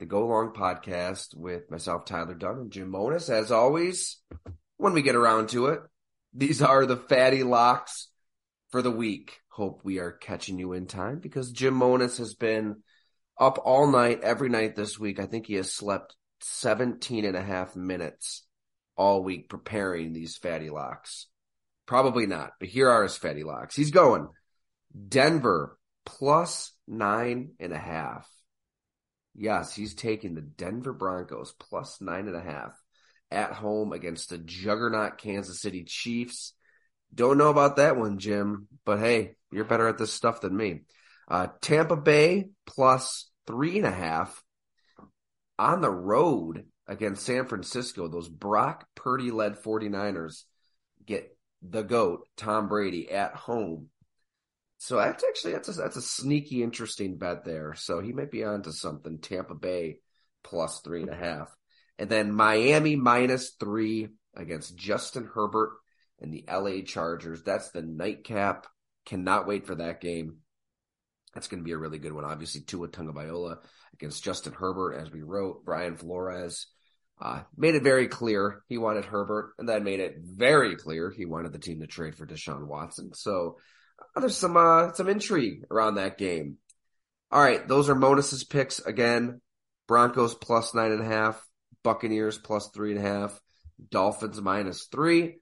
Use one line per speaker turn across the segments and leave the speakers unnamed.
the Go Long podcast with myself, Tyler Dunne, and Jim Monos. As always, when we get around to it, these are the fatty locks for the week. Hope we are catching you in time because Jim Monos has been up all night, every night this week. I think he has slept 17 and a half minutes all week preparing these fatty locks. Probably not, but here are his fatty locks. He's going Denver plus nine and a half. Yes, he's taking the Denver Broncos plus nine and a half at home against the juggernaut Kansas City Chiefs. Don't know about that one, Jim, but hey, you're better at this stuff than me. Uh, Tampa Bay plus three and a half on the road against San Francisco. Those Brock Purdy led 49ers get the GOAT, Tom Brady, at home so that's actually that's a, that's a sneaky, interesting bet there. So he might be onto something. Tampa Bay plus three and a half, and then Miami minus three against Justin Herbert and the LA Chargers. That's the nightcap. Cannot wait for that game. That's going to be a really good one. Obviously, Tua Tagovailoa against Justin Herbert, as we wrote. Brian Flores uh, made it very clear he wanted Herbert, and then made it very clear he wanted the team to trade for Deshaun Watson. So there's some uh, some intrigue around that game. All right, those are Monos's picks again. Broncos plus nine and a half, Buccaneers plus three and a half, Dolphins minus three.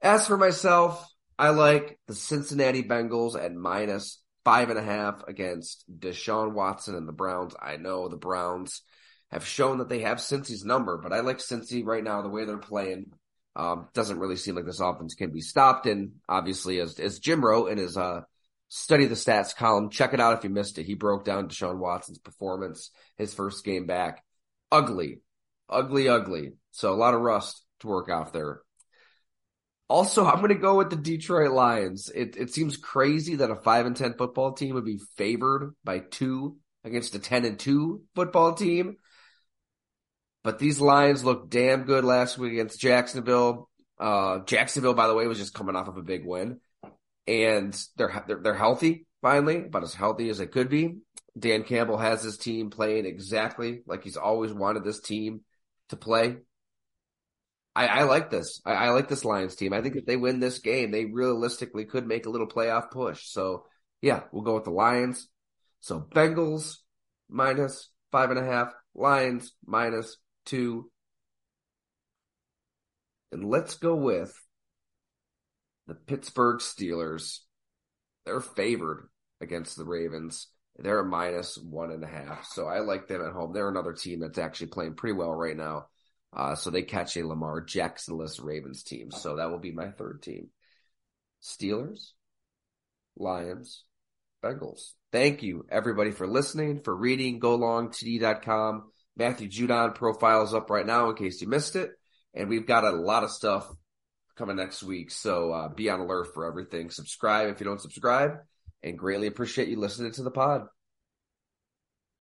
As for myself, I like the Cincinnati Bengals at minus five and a half against Deshaun Watson and the Browns. I know the Browns have shown that they have Cincy's number, but I like Cincy right now the way they're playing. Um, doesn't really seem like this offense can be stopped. And obviously, as, as Jim wrote in his, uh, study the stats column, check it out if you missed it. He broke down Deshaun Watson's performance, his first game back. Ugly, ugly, ugly. So a lot of rust to work off there. Also, I'm going to go with the Detroit Lions. It, it seems crazy that a 5 and 10 football team would be favored by two against a 10 and 2 football team. But these Lions looked damn good last week against Jacksonville. Uh, Jacksonville, by the way, was just coming off of a big win, and they're they're, they're healthy finally, about as healthy as they could be. Dan Campbell has his team playing exactly like he's always wanted this team to play. I, I like this. I, I, like this Lions team. I think if they win this game, they realistically could make a little playoff push. So yeah, we'll go with the Lions. So Bengals minus five and a half, Lions minus two. And let's go with the Pittsburgh Steelers. They're favored against the Ravens. They're a minus one and a half. So I like them at home. They're another team that's actually playing pretty well right now. Uh, so they catch a Lamar Jacksonless Ravens team. So that will be my third team. Steelers, Lions, Bengals. Thank you everybody for listening, for reading. GoLongTD.com. Matthew Judon profile is up right now in case you missed it. And we've got a lot of stuff coming next week. So uh, be on alert for everything. Subscribe if you don't subscribe and greatly appreciate you listening to the pod.